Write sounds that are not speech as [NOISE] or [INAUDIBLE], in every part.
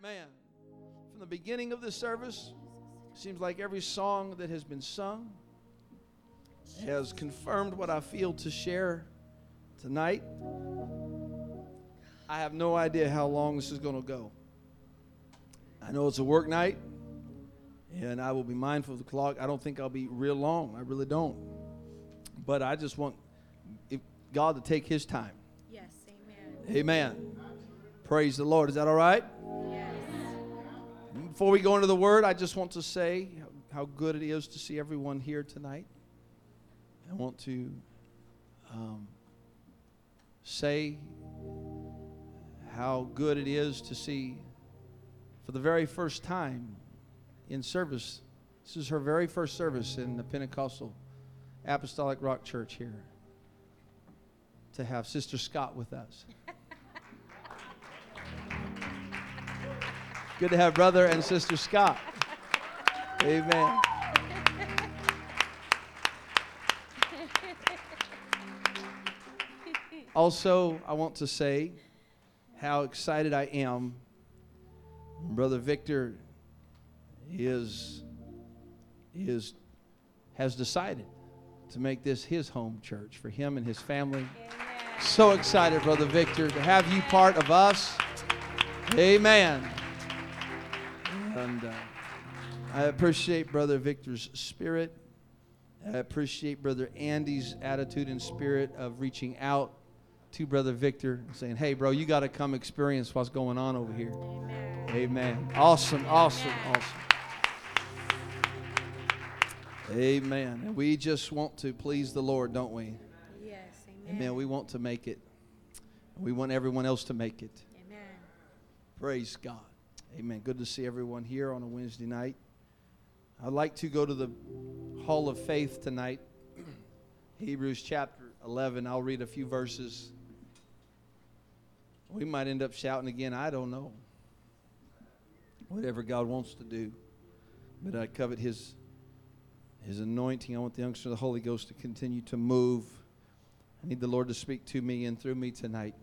Amen. From the beginning of this service, seems like every song that has been sung has confirmed what I feel to share tonight. I have no idea how long this is going to go. I know it's a work night, and I will be mindful of the clock. I don't think I'll be real long. I really don't. But I just want God to take His time. Yes, amen. Amen. Praise the Lord. Is that all right? Before we go into the word, I just want to say how good it is to see everyone here tonight. I want to um, say how good it is to see for the very first time in service. This is her very first service in the Pentecostal Apostolic Rock Church here. To have Sister Scott with us. Good to have brother and sister Scott. Amen. Also, I want to say how excited I am. Brother Victor is is has decided to make this his home church for him and his family. Amen. So excited, Brother Victor, to have you part of us. Amen. And uh, I appreciate Brother Victor's spirit. I appreciate Brother Andy's attitude and spirit of reaching out to Brother Victor and saying, hey, bro, you got to come experience what's going on over here. Amen. Amen. Awesome, awesome, awesome. Amen. And we just want to please the Lord, don't we? Yes, amen. Amen. We want to make it. We want everyone else to make it. Amen. Praise God. Amen. Good to see everyone here on a Wednesday night. I'd like to go to the Hall of Faith tonight. [CLEARS THROAT] Hebrews chapter 11. I'll read a few verses. We might end up shouting again. I don't know. Whatever God wants to do. But I covet His, His anointing. I want the unction of the Holy Ghost to continue to move. I need the Lord to speak to me and through me tonight.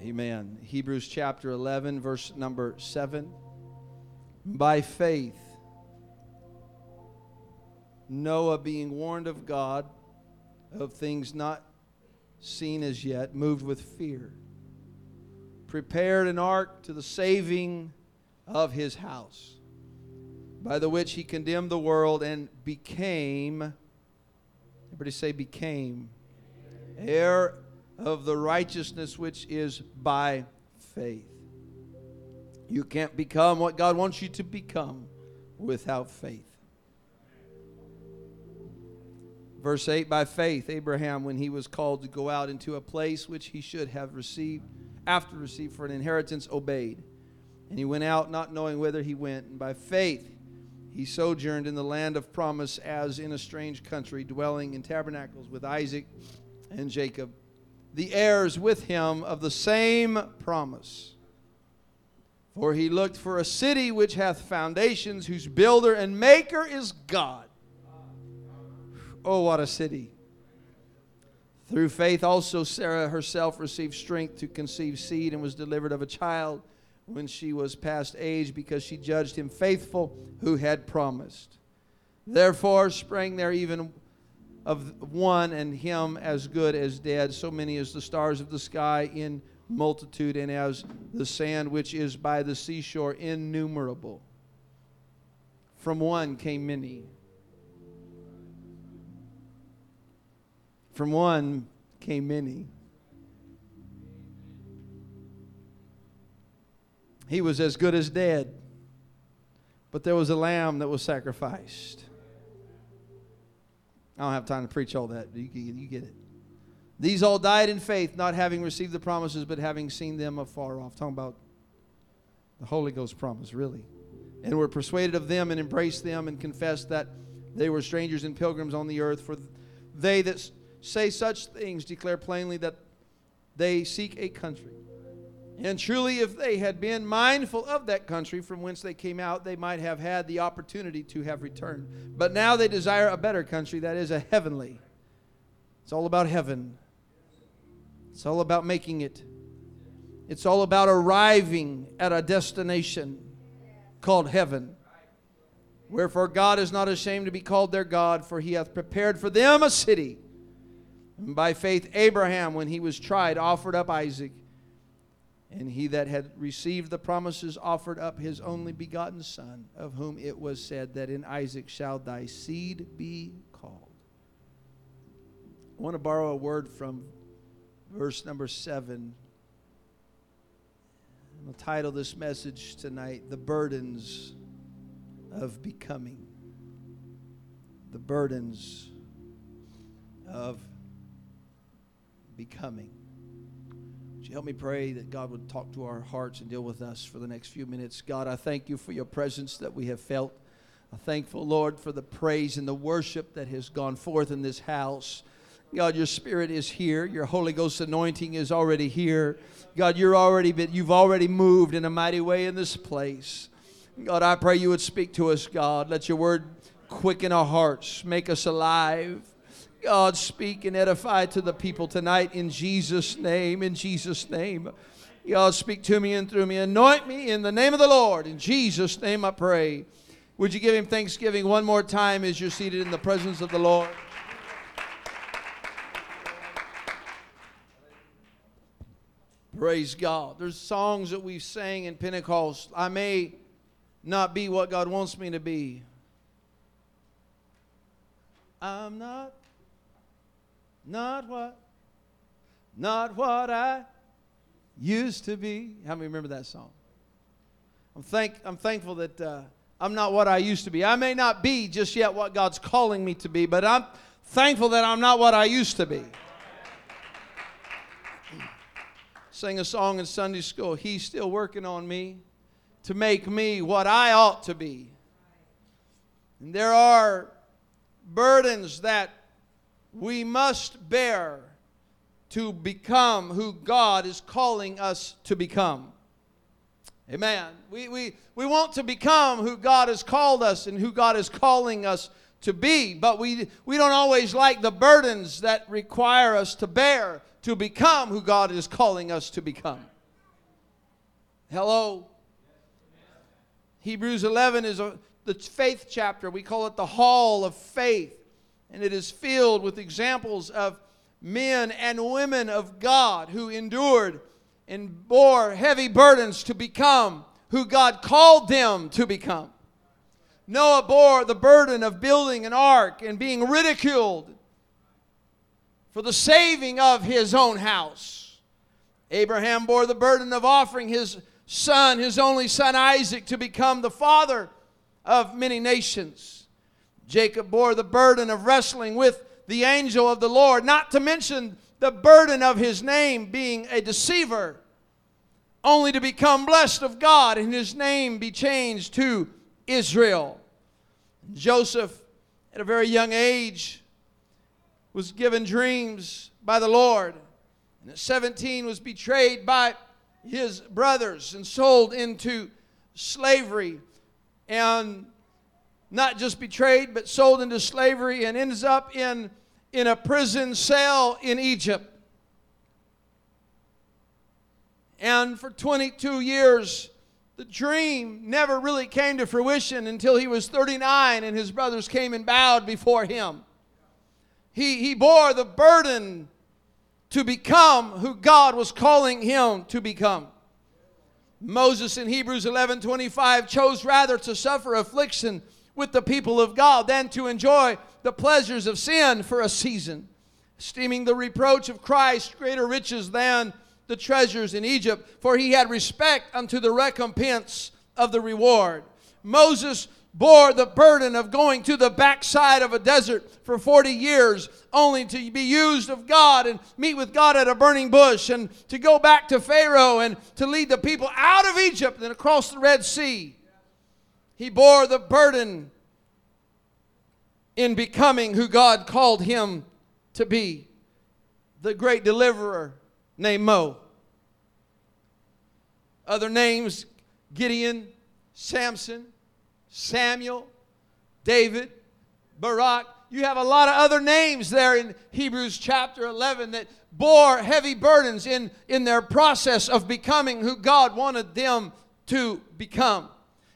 Amen. Hebrews chapter 11, verse number 7. By faith, Noah, being warned of God of things not seen as yet, moved with fear, prepared an ark to the saving of his house, by the which he condemned the world and became, everybody say, became, heir of the righteousness which is by faith. You can't become what God wants you to become without faith. Verse 8 By faith, Abraham, when he was called to go out into a place which he should have received, after received for an inheritance, obeyed. And he went out not knowing whither he went. And by faith, he sojourned in the land of promise as in a strange country, dwelling in tabernacles with Isaac and Jacob, the heirs with him of the same promise. For he looked for a city which hath foundations, whose builder and maker is God. Oh, what a city. Through faith also Sarah herself received strength to conceive seed and was delivered of a child when she was past age because she judged him faithful who had promised. Therefore sprang there even of one and him as good as dead, so many as the stars of the sky in multitude and as the sand which is by the seashore innumerable. From one came many From one came many. He was as good as dead, but there was a lamb that was sacrificed. I don't have time to preach all that. You, you get it. These all died in faith, not having received the promises, but having seen them afar off. Talking about the Holy Ghost promise, really. And were persuaded of them and embraced them and confessed that they were strangers and pilgrims on the earth. For they that say such things declare plainly that they seek a country. And truly, if they had been mindful of that country from whence they came out, they might have had the opportunity to have returned. But now they desire a better country, that is, a heavenly. It's all about heaven, it's all about making it. It's all about arriving at a destination called heaven. Wherefore God is not ashamed to be called their God, for he hath prepared for them a city. And by faith, Abraham, when he was tried, offered up Isaac. And he that had received the promises offered up his only begotten Son, of whom it was said that in Isaac shall thy seed be called. I want to borrow a word from verse number seven. I'll title this message tonight, The Burdens of Becoming. The Burdens of Becoming. You help me pray that God would talk to our hearts and deal with us for the next few minutes? God, I thank you for your presence that we have felt. I'm thankful, Lord, for the praise and the worship that has gone forth in this house. God, your spirit is here. Your Holy Ghost anointing is already here. God, you're already been, you've already moved in a mighty way in this place. God, I pray you would speak to us, God. Let your word quicken our hearts, make us alive. God, speak and edify to the people tonight in Jesus' name. In Jesus' name. God, speak to me and through me. Anoint me in the name of the Lord. In Jesus' name I pray. Would you give him thanksgiving one more time as you're seated in the presence of the Lord? Praise God. There's songs that we've sang in Pentecost. I may not be what God wants me to be. I'm not, not what, not what I used to be. How many remember that song? I'm, thank, I'm thankful that uh, I'm not what I used to be. I may not be just yet what God's calling me to be, but I'm thankful that I'm not what I used to be. Sang a song in Sunday school. He's still working on me to make me what I ought to be. And there are burdens that we must bear to become who God is calling us to become. Amen. We, we, we want to become who God has called us and who God is calling us to be, but we, we don't always like the burdens that require us to bear to become who God is calling us to become. Hello? Hebrews 11 is a, the faith chapter. We call it the hall of faith. And it is filled with examples of men and women of God who endured and bore heavy burdens to become who God called them to become. Noah bore the burden of building an ark and being ridiculed for the saving of his own house. Abraham bore the burden of offering his son, his only son Isaac, to become the father of many nations. Jacob bore the burden of wrestling with the angel of the Lord, not to mention the burden of his name being a deceiver, only to become blessed of God and his name be changed to Israel. Joseph, at a very young age, was given dreams by the Lord, and at 17 was betrayed by his brothers and sold into slavery and not just betrayed but sold into slavery and ends up in in a prison cell in Egypt and for 22 years the dream never really came to fruition until he was 39 and his brothers came and bowed before him he, he bore the burden to become who God was calling him to become. Moses in Hebrews 11 25 chose rather to suffer affliction with the people of God than to enjoy the pleasures of sin for a season, esteeming the reproach of Christ greater riches than the treasures in Egypt, for he had respect unto the recompense of the reward. Moses bore the burden of going to the backside of a desert for 40 years only to be used of God and meet with God at a burning bush and to go back to Pharaoh and to lead the people out of Egypt and across the Red Sea. He bore the burden in becoming who God called him to be the great deliverer named Mo. Other names Gideon, Samson, Samuel, David, Barak, you have a lot of other names there in Hebrews chapter 11 that bore heavy burdens in, in their process of becoming who God wanted them to become.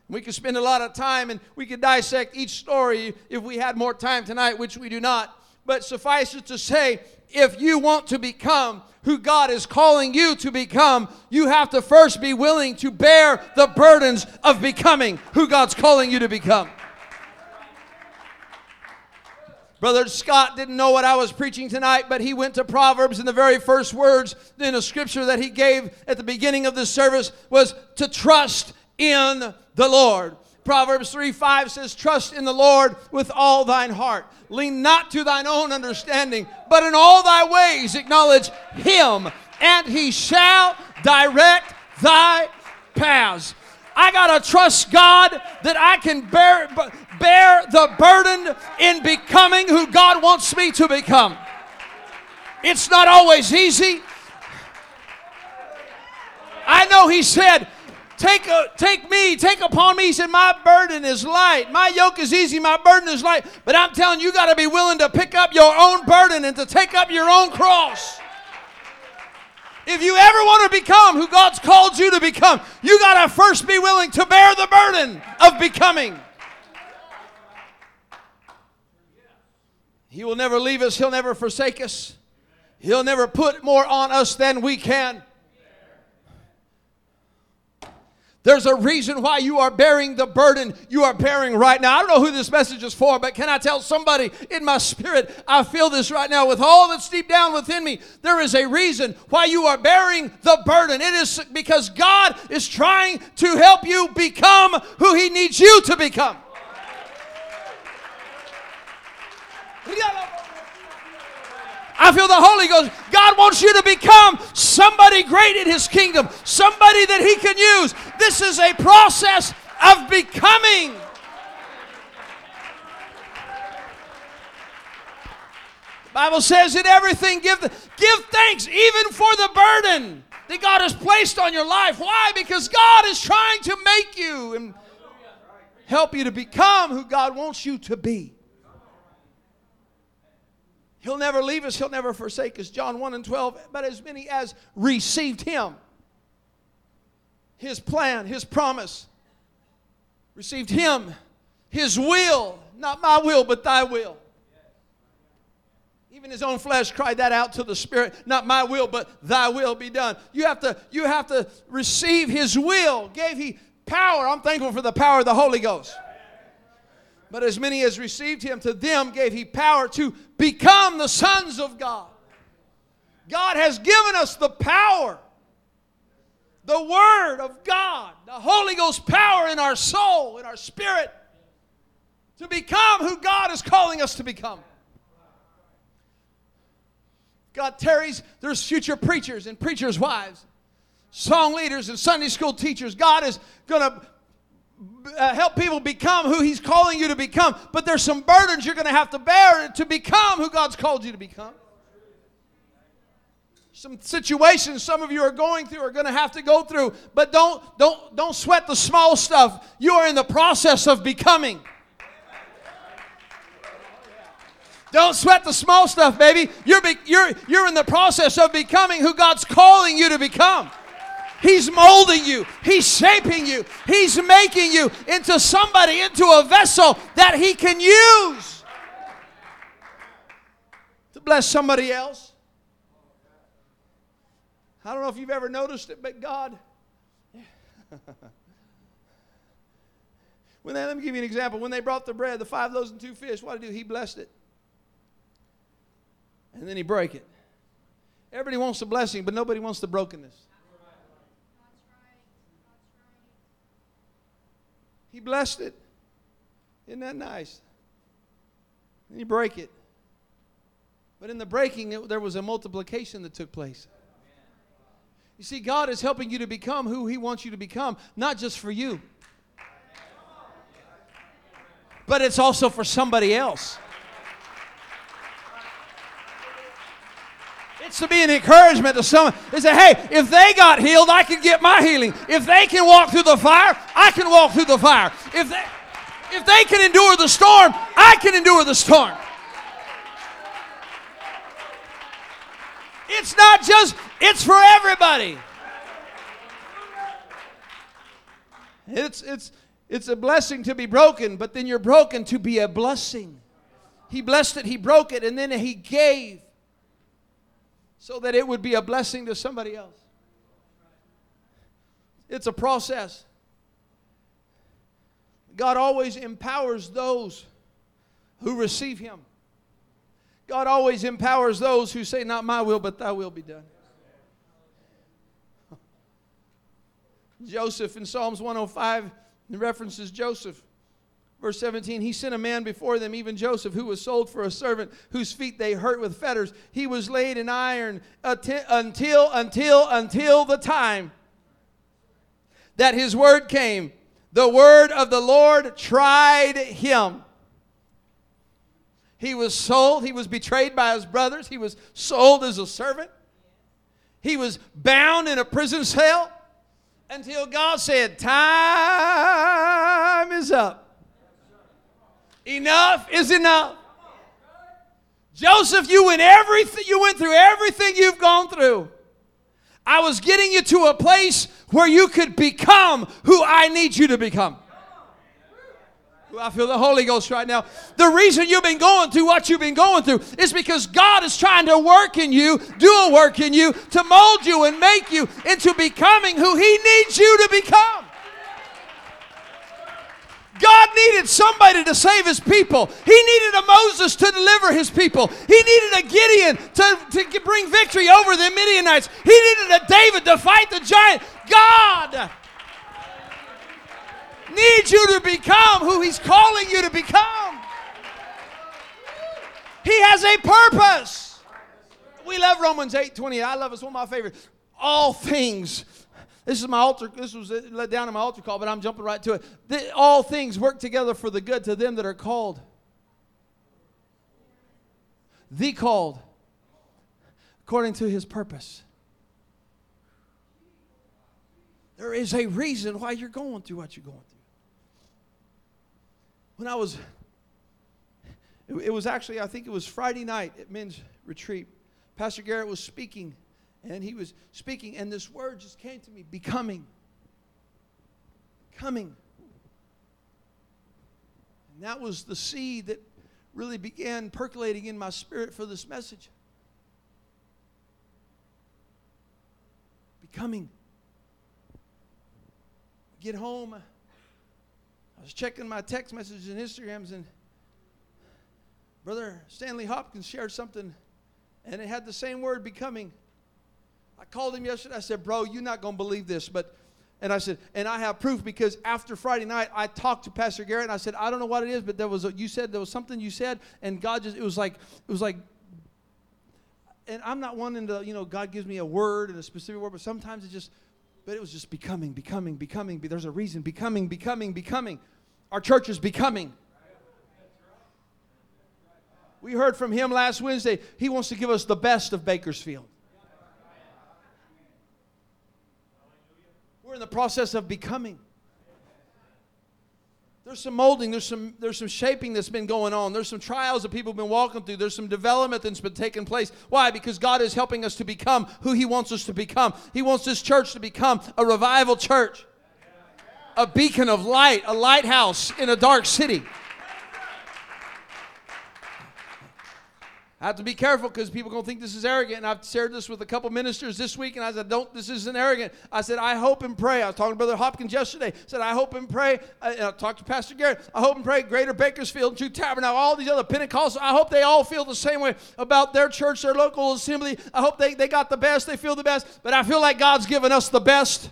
We could spend a lot of time and we could dissect each story if we had more time tonight, which we do not. But suffice it to say, if you want to become who God is calling you to become, you have to first be willing to bear the burdens of becoming who God's calling you to become. Brother Scott didn't know what I was preaching tonight, but he went to Proverbs, and the very first words in a scripture that he gave at the beginning of this service was to trust in the Lord. Proverbs 3 5 says, Trust in the Lord with all thine heart. Lean not to thine own understanding, but in all thy ways acknowledge him, and he shall direct thy paths. I got to trust God that I can bear, bear the burden in becoming who God wants me to become. It's not always easy. I know He said, Take, a, take me, take upon me. He said, My burden is light. My yoke is easy. My burden is light. But I'm telling you, you got to be willing to pick up your own burden and to take up your own cross. If you ever want to become who God's called you to become, you got to first be willing to bear the burden of becoming. He will never leave us, He'll never forsake us, He'll never put more on us than we can. There's a reason why you are bearing the burden you are bearing right now. I don't know who this message is for, but can I tell somebody in my spirit, I feel this right now with all that's deep down within me. There is a reason why you are bearing the burden. It is because God is trying to help you become who He needs you to become. I feel the Holy Ghost. God wants you to become somebody great in His kingdom, somebody that He can use. This is a process of becoming. The Bible says in everything give give thanks even for the burden that God has placed on your life. Why? Because God is trying to make you and help you to become who God wants you to be. He'll never leave us, He'll never forsake us. John 1 and 12. But as many as received Him, His plan, His promise, received Him, His will, not my will, but Thy will. Even his own flesh cried that out to the spirit, not my will, but thy will be done. You have to, you have to receive his will. Gave he power. I'm thankful for the power of the Holy Ghost. But as many as received him, to them gave he power to become the sons of God. God has given us the power, the Word of God, the Holy Ghost power in our soul, in our spirit, to become who God is calling us to become. God tarries, there's future preachers and preachers' wives, song leaders and Sunday school teachers. God is going to uh, help people become who He's calling you to become. But there's some burdens you're going to have to bear to become who God's called you to become. Some situations some of you are going through are going to have to go through, but don't don't don't sweat the small stuff. You are in the process of becoming. Don't sweat the small stuff, baby. You're, be, you're, you're in the process of becoming who God's calling you to become. He's molding you, He's shaping you, He's making you into somebody, into a vessel that He can use to bless somebody else. I don't know if you've ever noticed it, but God. [LAUGHS] when they, let me give you an example. When they brought the bread, the five loaves and two fish, what did he do? He blessed it. And then he broke it. Everybody wants the blessing, but nobody wants the brokenness. Blessed it. Isn't that nice? And he break it. But in the breaking, it, there was a multiplication that took place. You see, God is helping you to become who He wants you to become, not just for you, but it's also for somebody else. that's to be an encouragement to someone. They say, hey, if they got healed, I can get my healing. If they can walk through the fire, I can walk through the fire. If they, if they can endure the storm, I can endure the storm. It's not just, it's for everybody. It's, it's, it's a blessing to be broken, but then you're broken to be a blessing. He blessed it, He broke it, and then He gave so that it would be a blessing to somebody else. It's a process. God always empowers those who receive Him. God always empowers those who say, Not my will, but thy will be done. [LAUGHS] Joseph in Psalms 105 references Joseph. Verse 17, he sent a man before them, even Joseph, who was sold for a servant, whose feet they hurt with fetters. He was laid in iron until, until, until the time that his word came. The word of the Lord tried him. He was sold, he was betrayed by his brothers, he was sold as a servant, he was bound in a prison cell until God said, Time is up. Enough is enough. Joseph, you went everything you went through everything you've gone through. I was getting you to a place where you could become who I need you to become. I feel the Holy Ghost right now. The reason you've been going through what you've been going through is because God is trying to work in you, do a work in you, to mold you and make you into becoming who He needs you to become. God needed somebody to save his people. He needed a Moses to deliver his people. He needed a Gideon to, to bring victory over the Midianites. He needed a David to fight the giant. God needs you to become who He's calling you to become. He has a purpose. We love Romans 8 20. I love it. It's one of my favorites. All things. This is my altar. This was let down in my altar call, but I'm jumping right to it. all things work together for the good to them that are called. The called according to his purpose. There is a reason why you're going through what you're going through when I was, it, was actually, I think it was Friday night at men's retreat. Pastor Garrett was speaking, and he was speaking, and this word just came to me becoming. Coming. And that was the seed that really began percolating in my spirit for this message. Becoming. Get home. I was checking my text messages and Instagrams, and Brother Stanley Hopkins shared something, and it had the same word becoming. I called him yesterday. I said, Bro, you're not going to believe this, but. And I said, and I have proof because after Friday night, I talked to Pastor Garrett and I said, I don't know what it is, but there was a, you said there was something you said, and God just it was like it was like. And I'm not wanting to, you know, God gives me a word and a specific word, but sometimes it just, but it was just becoming, becoming, becoming. There's a reason, becoming, becoming, becoming. Our church is becoming. We heard from him last Wednesday. He wants to give us the best of Bakersfield. We're in the process of becoming. There's some molding, there's some, there's some shaping that's been going on. There's some trials that people have been walking through. There's some development that's been taking place. Why? Because God is helping us to become who He wants us to become. He wants this church to become a revival church a beacon of light, a lighthouse in a dark city. I have to be careful because people are going to think this is arrogant. And I've shared this with a couple ministers this week, and I said, "Don't. This isn't arrogant." I said, "I hope and pray." I was talking to Brother Hopkins yesterday. I said, "I hope and pray." I, and I talked to Pastor Garrett. I hope and pray. Greater Bakersfield, True Tabernacle, all these other Pentecostals. I hope they all feel the same way about their church, their local assembly. I hope they, they got the best. They feel the best. But I feel like God's given us the best.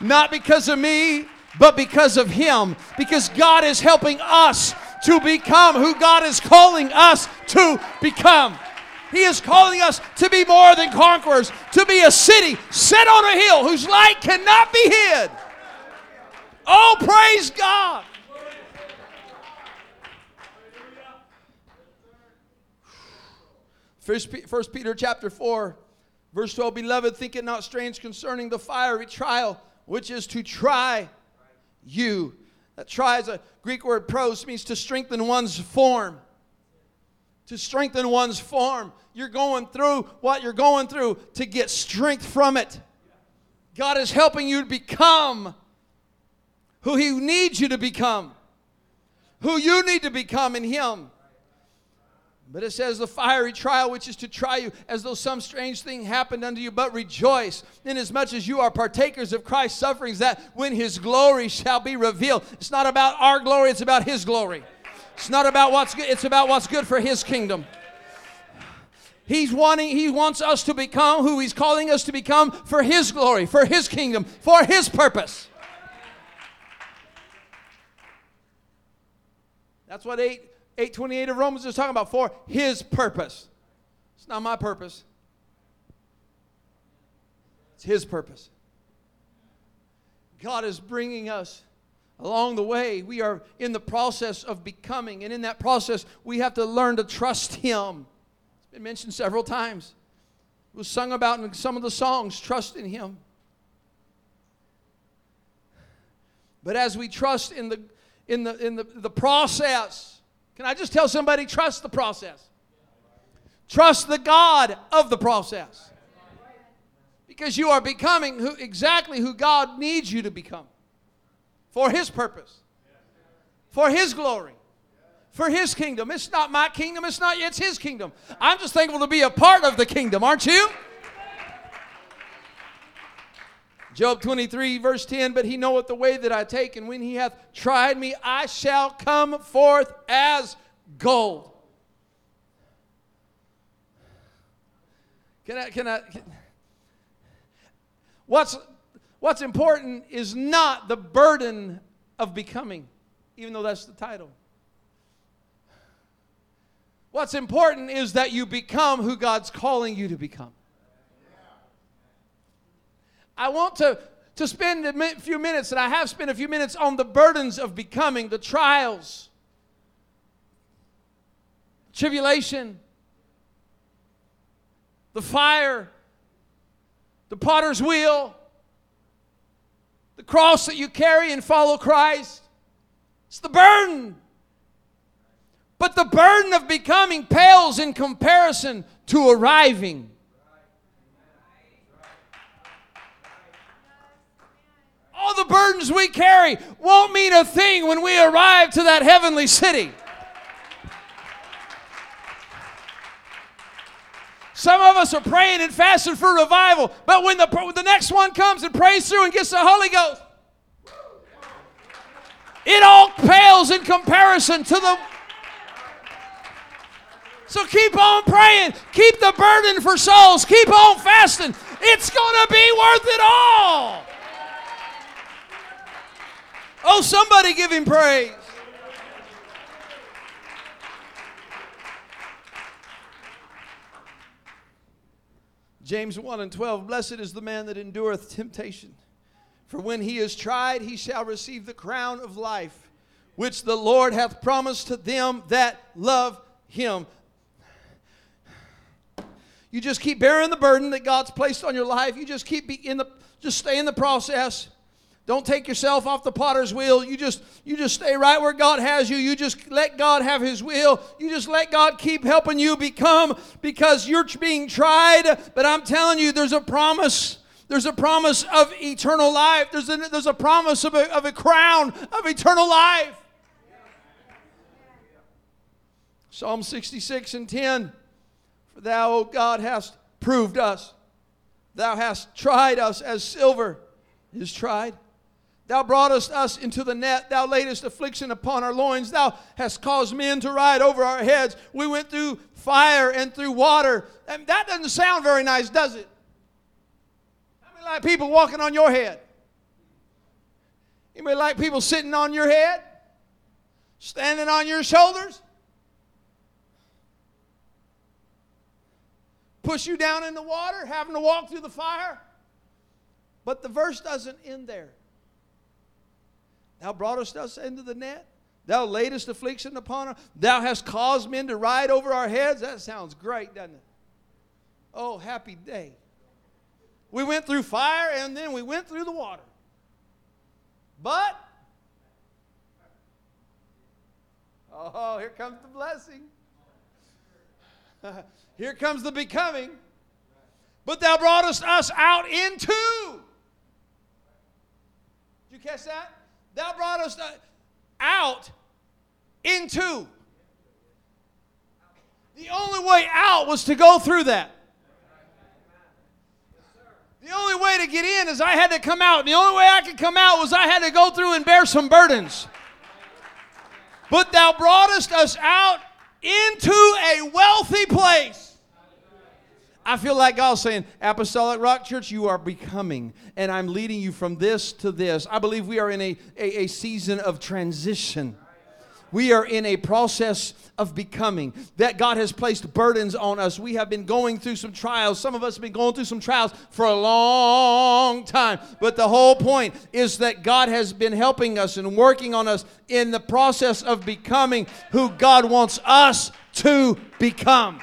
Not because of me, but because of Him. Because God is helping us to become who God is calling us to become. He is calling us to be more than conquerors, to be a city set on a hill whose light cannot be hid. Oh, praise God. First First Peter chapter 4, verse 12, Beloved, think it not strange concerning the fiery trial which is to try you, That try is a Greek word pros, means to strengthen one's form. To strengthen one's form. You're going through what you're going through to get strength from it. God is helping you to become who He needs you to become, who you need to become in Him. But it says the fiery trial which is to try you as though some strange thing happened unto you, but rejoice inasmuch as you are partakers of Christ's sufferings, that when his glory shall be revealed. It's not about our glory, it's about his glory. It's not about what's good, it's about what's good for his kingdom. He's wanting, he wants us to become who he's calling us to become for his glory, for his kingdom, for his purpose. That's what 8 828 of Romans is talking about for his purpose. It's not my purpose. It's his purpose. God is bringing us along the way. We are in the process of becoming, and in that process, we have to learn to trust him. It's been mentioned several times. It was sung about in some of the songs, trust in him. But as we trust in the in the in the, the process, can I just tell somebody, trust the process? Trust the God of the process. Because you are becoming who, exactly who God needs you to become for His purpose, for His glory, for His kingdom. It's not my kingdom, it's not, yet it's His kingdom. I'm just thankful to be a part of the kingdom, aren't you? Job 23, verse 10 But he knoweth the way that I take, and when he hath tried me, I shall come forth as gold. Can I, can I, can, what's, what's important is not the burden of becoming, even though that's the title. What's important is that you become who God's calling you to become. I want to, to spend a few minutes, and I have spent a few minutes on the burdens of becoming, the trials, tribulation, the fire, the potter's wheel, the cross that you carry and follow Christ. It's the burden. But the burden of becoming pales in comparison to arriving. The burdens we carry won't mean a thing when we arrive to that heavenly city. Some of us are praying and fasting for revival, but when the, the next one comes and prays through and gets the Holy Ghost, it all pales in comparison to the. So keep on praying. Keep the burden for souls. Keep on fasting. It's going to be worth it all. Oh, somebody give him praise. James 1 and 12 Blessed is the man that endureth temptation, for when he is tried, he shall receive the crown of life, which the Lord hath promised to them that love him. You just keep bearing the burden that God's placed on your life. You just keep in the just stay in the process. Don't take yourself off the potter's wheel. You just you just stay right where God has you. You just let God have his will. You just let God keep helping you become because you're being tried, but I'm telling you there's a promise. There's a promise of eternal life. There's a, there's a promise of a, of a crown of eternal life. Psalm 66 and 10 For thou, O God, hast proved us. Thou hast tried us as silver is tried. Thou broughtest us into the net. Thou laidest affliction upon our loins. Thou hast caused men to ride over our heads. We went through fire and through water. And that doesn't sound very nice, does it? How many like people walking on your head? Anybody like people sitting on your head? Standing on your shoulders? Push you down in the water, having to walk through the fire? But the verse doesn't end there. Thou broughtest us into the net. Thou laidest affliction upon us. Thou hast caused men to ride over our heads. That sounds great, doesn't it? Oh, happy day. We went through fire and then we went through the water. But Oh, here comes the blessing. [LAUGHS] here comes the becoming. But thou broughtest us out into. Did you catch that? Thou brought us uh, out into. The only way out was to go through that. The only way to get in is I had to come out. And the only way I could come out was I had to go through and bear some burdens. But thou broughtest us out into a wealthy place. I feel like God's saying, Apostolic Rock Church, you are becoming, and I'm leading you from this to this. I believe we are in a, a, a season of transition. We are in a process of becoming. That God has placed burdens on us. We have been going through some trials. Some of us have been going through some trials for a long time. But the whole point is that God has been helping us and working on us in the process of becoming who God wants us to become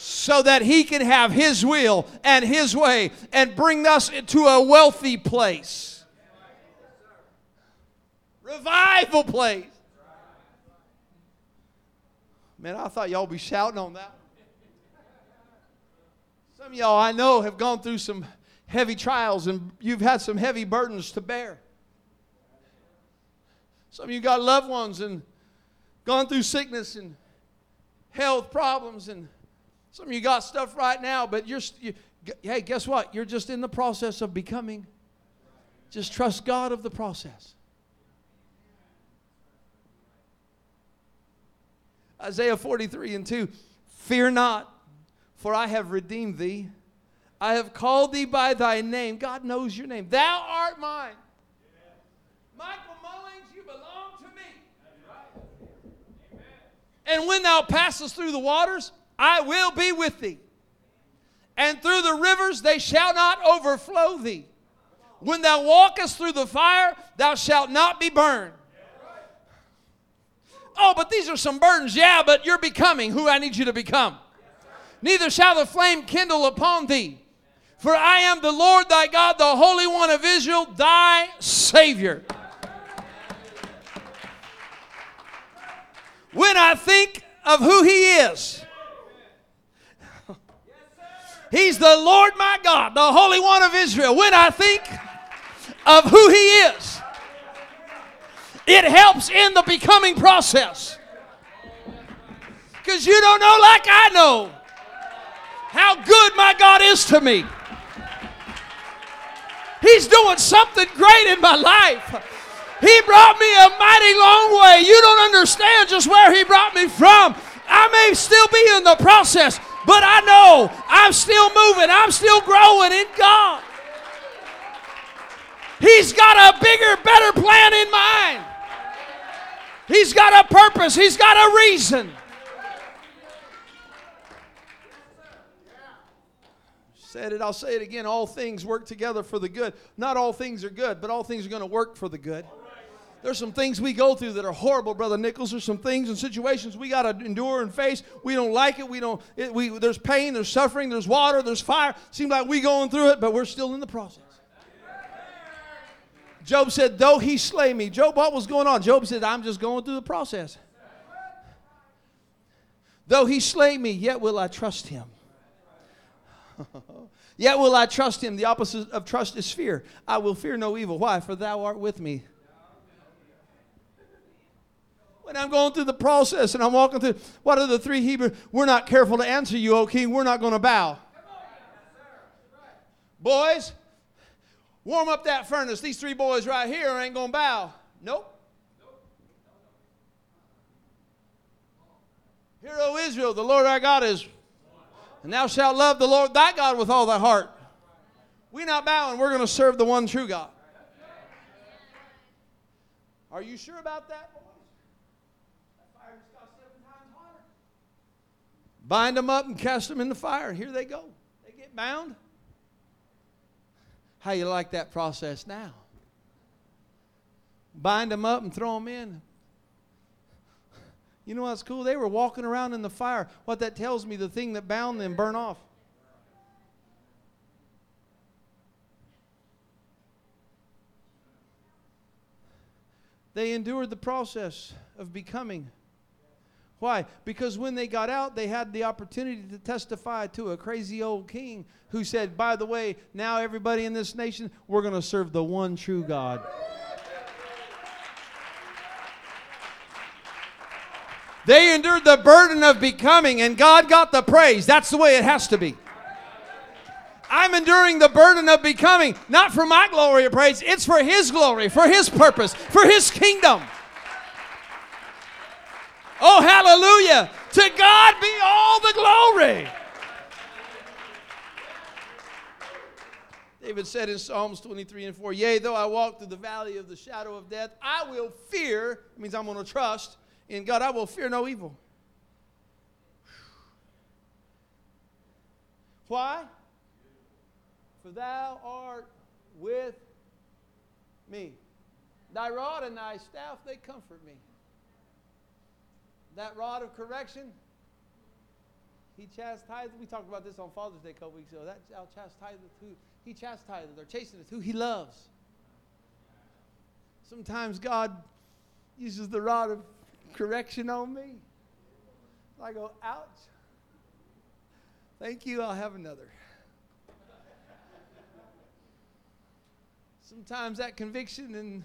so that he can have his will and his way and bring us into a wealthy place. Revival place. Man, I thought y'all be shouting on that. Some of y'all I know have gone through some heavy trials and you've had some heavy burdens to bear. Some of you got loved ones and gone through sickness and health problems and some of you got stuff right now, but you're, you, hey, guess what? You're just in the process of becoming. Just trust God of the process. Isaiah 43 and 2 Fear not, for I have redeemed thee. I have called thee by thy name. God knows your name. Thou art mine. Michael Mullings, you belong to me. And when thou passest through the waters, I will be with thee. And through the rivers, they shall not overflow thee. When thou walkest through the fire, thou shalt not be burned. Oh, but these are some burdens. Yeah, but you're becoming who I need you to become. Neither shall the flame kindle upon thee. For I am the Lord thy God, the Holy One of Israel, thy Savior. When I think of who he is, He's the Lord my God, the Holy One of Israel. When I think of who He is, it helps in the becoming process. Because you don't know, like I know, how good my God is to me. He's doing something great in my life. He brought me a mighty long way. You don't understand just where He brought me from. I may still be in the process, but I know I'm still moving, I'm still growing in God. He's got a bigger, better plan in mind. He's got a purpose, He's got a reason. Said it, I'll say it again. All things work together for the good. Not all things are good, but all things are going to work for the good. There's some things we go through that are horrible, Brother Nichols. There's some things and situations we got to endure and face. We don't like it. We don't. It, we, there's pain. There's suffering. There's water. There's fire. Seems like we going through it, but we're still in the process. Job said, "Though he slay me." Job, what was going on? Job said, "I'm just going through the process." Though he slay me, yet will I trust him. [LAUGHS] yet will I trust him. The opposite of trust is fear. I will fear no evil. Why? For thou art with me. When I'm going through the process and I'm walking through, what are the three Hebrew? We're not careful to answer you, O king. We're not going to bow. Boys, warm up that furnace. These three boys right here ain't going to bow. Nope. Hear, O Israel, the Lord our God is, and thou shalt love the Lord thy God with all thy heart. We're not bowing. We're going to serve the one true God. Are you sure about that? Bind them up and cast them in the fire. Here they go. They get bound. How you like that process now? Bind them up and throw them in. You know what's cool? They were walking around in the fire. What that tells me, the thing that bound them burn off. They endured the process of becoming. Why? Because when they got out, they had the opportunity to testify to a crazy old king who said, By the way, now everybody in this nation, we're going to serve the one true God. They endured the burden of becoming, and God got the praise. That's the way it has to be. I'm enduring the burden of becoming, not for my glory or praise, it's for His glory, for His purpose, for His kingdom. Oh, hallelujah. To God be all the glory. David said in Psalms 23 and 4, Yea, though I walk through the valley of the shadow of death, I will fear, it means I'm going to trust in God, I will fear no evil. Why? For thou art with me. Thy rod and thy staff, they comfort me. That rod of correction, he chastised. We talked about this on Father's Day a couple weeks ago. That chastiseth who he chastiseth or chasteneth who he loves. Sometimes God uses the rod of correction on me. I go, ouch. Thank you, I'll have another. Sometimes that conviction and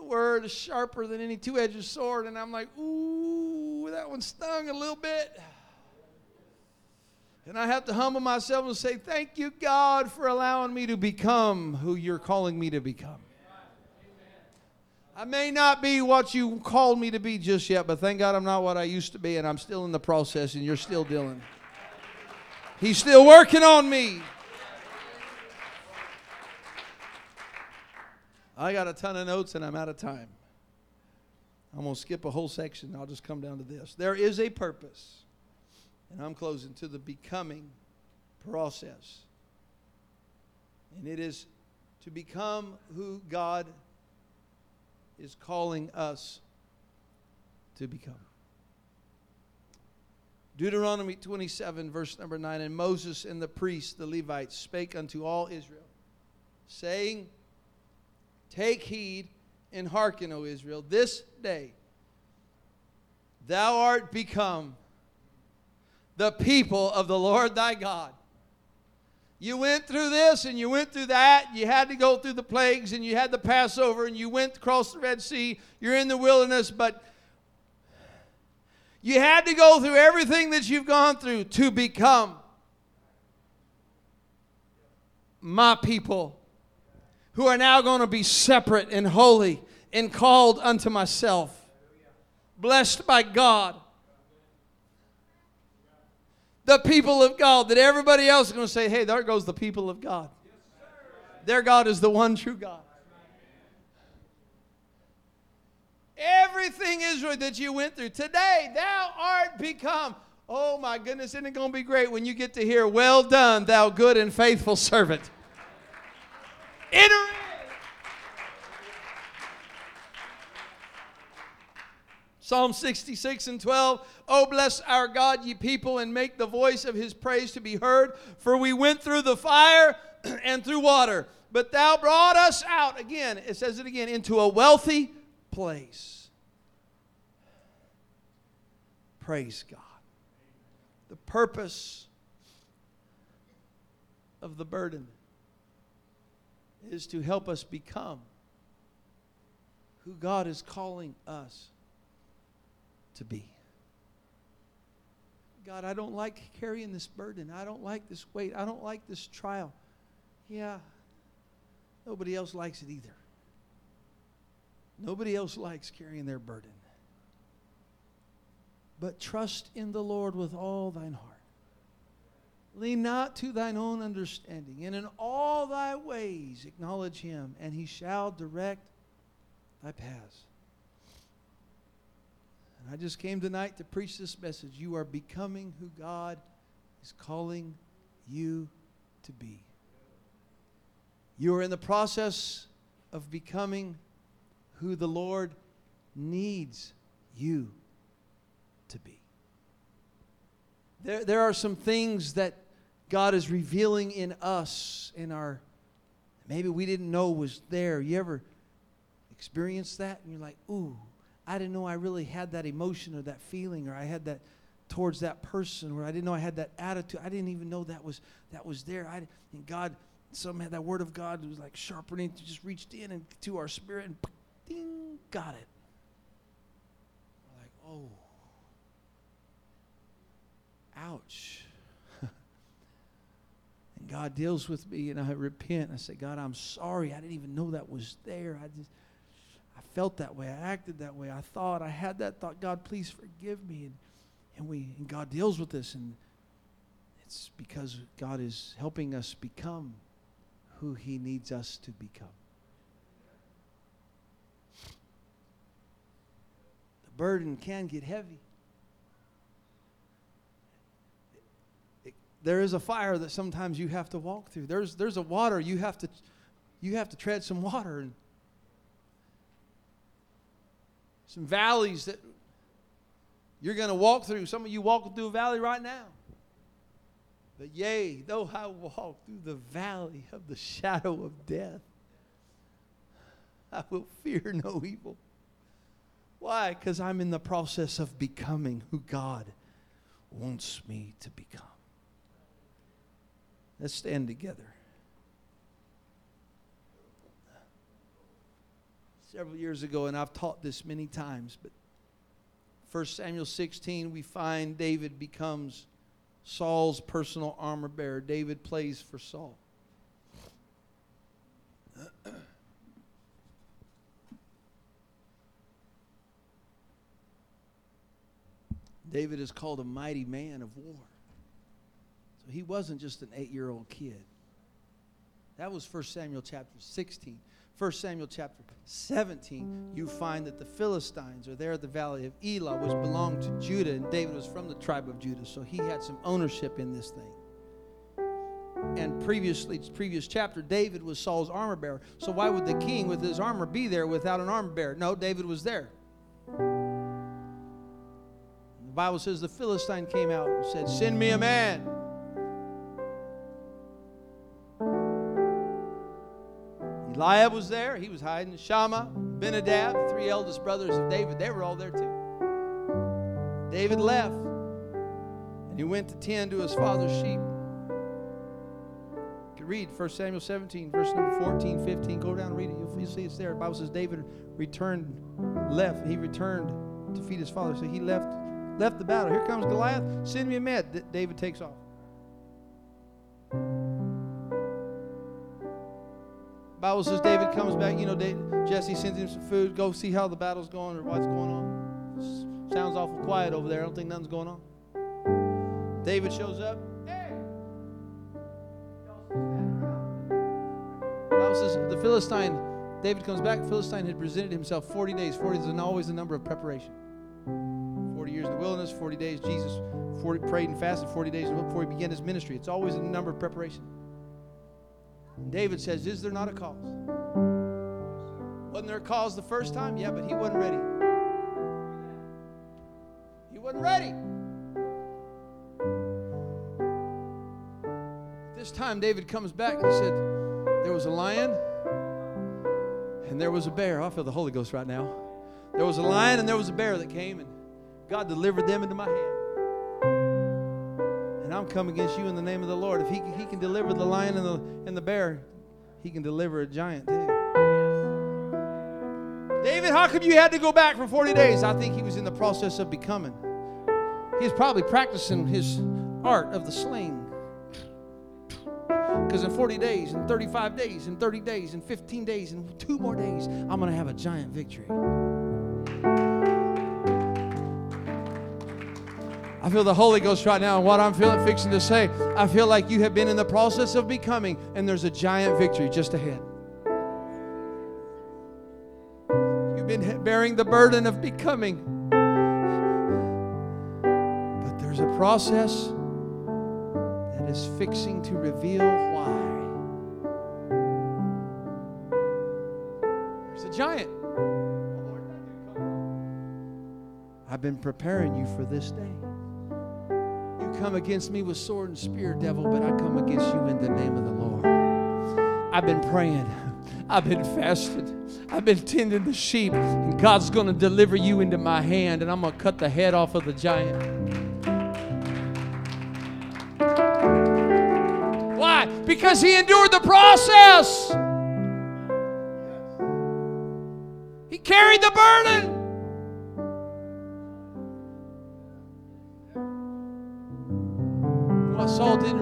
the word is sharper than any two edged sword, and I'm like, ooh, that one stung a little bit. And I have to humble myself and say, Thank you, God, for allowing me to become who you're calling me to become. I may not be what you called me to be just yet, but thank God I'm not what I used to be, and I'm still in the process, and you're still dealing. He's still working on me. I got a ton of notes, and I'm out of time. I'm going to skip a whole section. I'll just come down to this. There is a purpose, and I'm closing to the becoming process. And it is to become who God is calling us to become. Deuteronomy 27, verse number 9. And Moses and the priests, the Levites, spake unto all Israel, saying, Take heed and hearken, O Israel, this day thou art become the people of the Lord thy God. You went through this and you went through that. You had to go through the plagues and you had the Passover and you went across the Red Sea. You're in the wilderness, but you had to go through everything that you've gone through to become my people who are now going to be separate and holy and called unto myself, blessed by God. The people of God, that everybody else is going to say, hey, there goes the people of God. Their God is the one true God. Everything, Israel, that you went through, today thou art become. Oh my goodness, isn't it going to be great when you get to hear, Well done, thou good and faithful servant? Enter in. Psalm 66 and 12. Oh, bless our God, ye people, and make the voice of his praise to be heard. For we went through the fire [CLEARS THROAT] and through water, but thou brought us out. Again, it says it again, into a wealthy place. Praise God. The purpose of the burden is to help us become who God is calling us to be. God, I don't like carrying this burden. I don't like this weight. I don't like this trial. Yeah, nobody else likes it either. Nobody else likes carrying their burden. But trust in the Lord with all thine heart. Lean not to thine own understanding, and in all thy ways acknowledge him, and he shall direct thy paths. And I just came tonight to preach this message. You are becoming who God is calling you to be. You are in the process of becoming who the Lord needs you to be. There, there are some things that God is revealing in us, in our, maybe we didn't know was there. You ever experienced that and you're like, ooh, I didn't know I really had that emotion or that feeling or I had that towards that person or I didn't know I had that attitude. I didn't even know that was that was there. I and God somehow that word of God was like sharpening, just reached in and to our spirit and ding, got it. We're like, oh, ouch. God deals with me, and I repent. I say, God, I'm sorry. I didn't even know that was there. I just, I felt that way. I acted that way. I thought I had that thought. God, please forgive me. And, and we, and God deals with this, and it's because God is helping us become who He needs us to become. The burden can get heavy. There is a fire that sometimes you have to walk through. There's, there's a water you have to you have to tread some water and some valleys that you're going to walk through. Some of you walking through a valley right now. But yea, though I walk through the valley of the shadow of death, I will fear no evil. Why? Because I'm in the process of becoming who God wants me to become. Let's stand together. Several years ago, and I've taught this many times, but 1 Samuel 16, we find David becomes Saul's personal armor bearer. David plays for Saul. David is called a mighty man of war. He wasn't just an eight year old kid. That was 1 Samuel chapter 16. 1 Samuel chapter 17, you find that the Philistines are there at the valley of Elah, which belonged to Judah, and David was from the tribe of Judah, so he had some ownership in this thing. And previously, previous chapter, David was Saul's armor bearer. So why would the king with his armor be there without an armor bearer? No, David was there. The Bible says the Philistine came out and said, Send me a man. Eliab was there. He was hiding. Shammah, Benadab, the three eldest brothers of David, they were all there too. David left and he went to tend to his father's sheep. You read 1 Samuel 17, verse number 14, 15. Go down and read it. You'll, see it's there. The Bible says David returned, left. He returned to feed his father. So he left, left the battle. Here comes Goliath. Send me a man. D- David takes off. Bible says David comes back. You know, David, Jesse sends him some food. Go see how the battle's going or what's going on. Sounds awful quiet over there. I don't think nothing's going on. David shows up. Hey! Bible says the Philistine, David comes back. Philistine had presented himself 40 days. 40 is always the number of preparation. 40 years in the wilderness, 40 days. Jesus 40, prayed and fasted 40 days before he began his ministry. It's always a number of preparation. David says, Is there not a cause? Wasn't there a cause the first time? Yeah, but he wasn't ready. He wasn't ready. This time, David comes back and he said, There was a lion and there was a bear. I feel the Holy Ghost right now. There was a lion and there was a bear that came, and God delivered them into my hand. And I'm coming against you in the name of the Lord. If he, he can deliver the lion and the, and the bear, he can deliver a giant too. David, how come you had to go back for 40 days? I think he was in the process of becoming. He was probably practicing his art of the sling. Because in 40 days, in 35 days, in 30 days, in 15 days, in two more days, I'm going to have a giant victory. I feel the Holy Ghost right now, and what I'm feeling, fixing to say, I feel like you have been in the process of becoming, and there's a giant victory just ahead. You've been bearing the burden of becoming, but there's a process that is fixing to reveal why. There's a giant. I've been preparing you for this day. Come against me with sword and spear, devil, but I come against you in the name of the Lord. I've been praying. I've been fasting. I've been tending the sheep, and God's going to deliver you into my hand, and I'm going to cut the head off of the giant. Why? Because he endured the process. He carried the burden.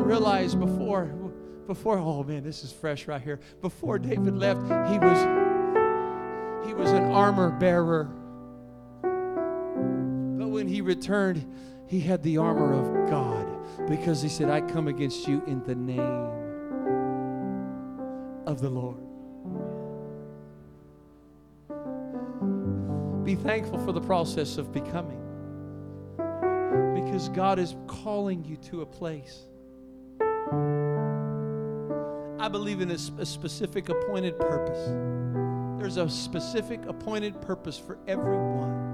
Realize before, before, oh man, this is fresh right here. Before David left, he was he was an armor bearer. But when he returned, he had the armor of God because he said, I come against you in the name of the Lord. Be thankful for the process of becoming because God is calling you to a place. I believe in a, a specific appointed purpose. There's a specific appointed purpose for everyone.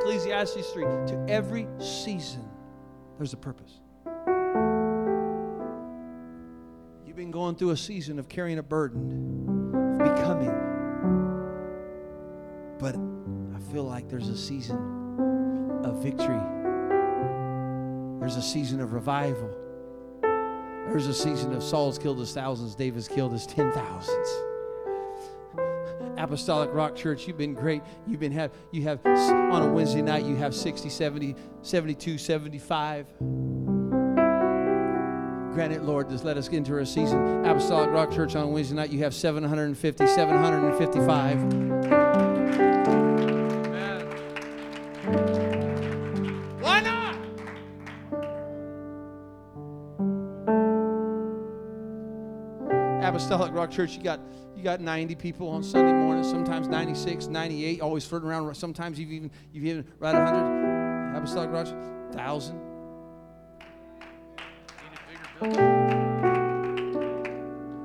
Ecclesiastes 3 to every season, there's a purpose. You've been going through a season of carrying a burden, of becoming. But I feel like there's a season of victory, there's a season of revival. There's a season of Saul's killed his thousands, David's killed his ten thousands. Apostolic Rock Church, you've been great. You've been have you have on a Wednesday night you have 60, 70, 72, 75. Granted, Lord, just let us get into a season. Apostolic Rock Church on Wednesday night, you have 750, 755. Church, you got you got 90 people on Sunday morning, sometimes 96, 98, always flirting around. Sometimes you've even you've even right 100. Apostolic Rock, thousand.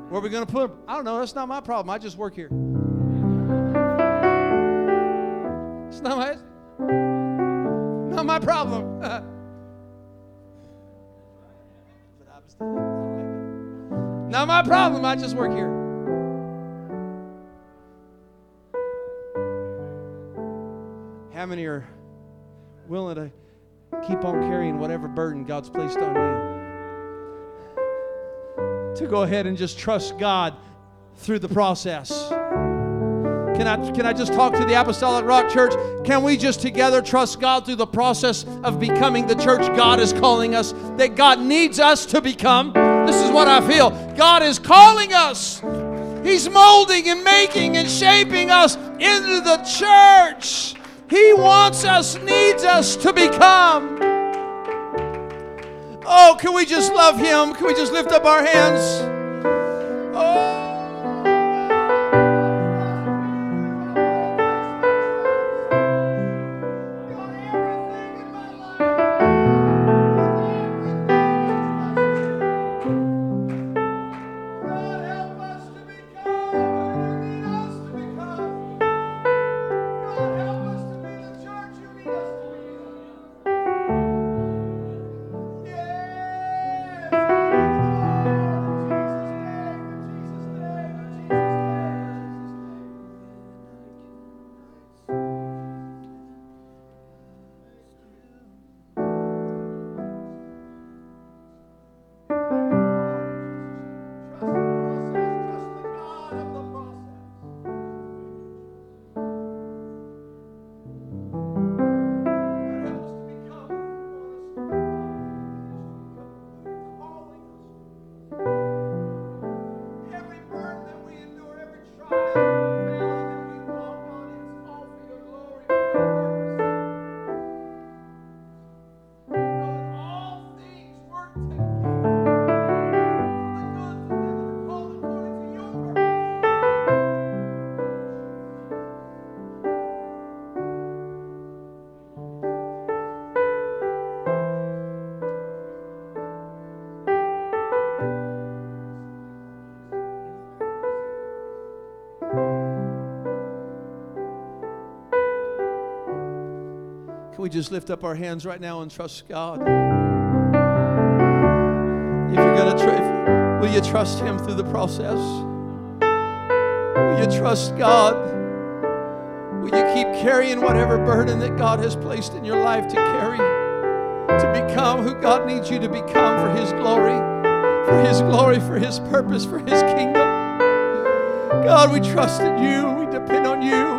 Where are we going to put them? I don't know. That's not my problem. I just work here. It's not my not my problem. [LAUGHS] Not my problem. I just work here. How many are willing to keep on carrying whatever burden God's placed on you? To go ahead and just trust God through the process. Can I, can I just talk to the Apostolic Rock Church? Can we just together trust God through the process of becoming the church God is calling us, that God needs us to become? This is what I feel. God is calling us. He's molding and making and shaping us into the church. He wants us, needs us to become. Oh, can we just love Him? Can we just lift up our hands? Can we just lift up our hands right now and trust God? If you're going to, tr- will you trust Him through the process? Will you trust God? Will you keep carrying whatever burden that God has placed in your life to carry? To become who God needs you to become for His glory, for His glory, for His purpose, for His kingdom. God, we trust in you. We depend on you.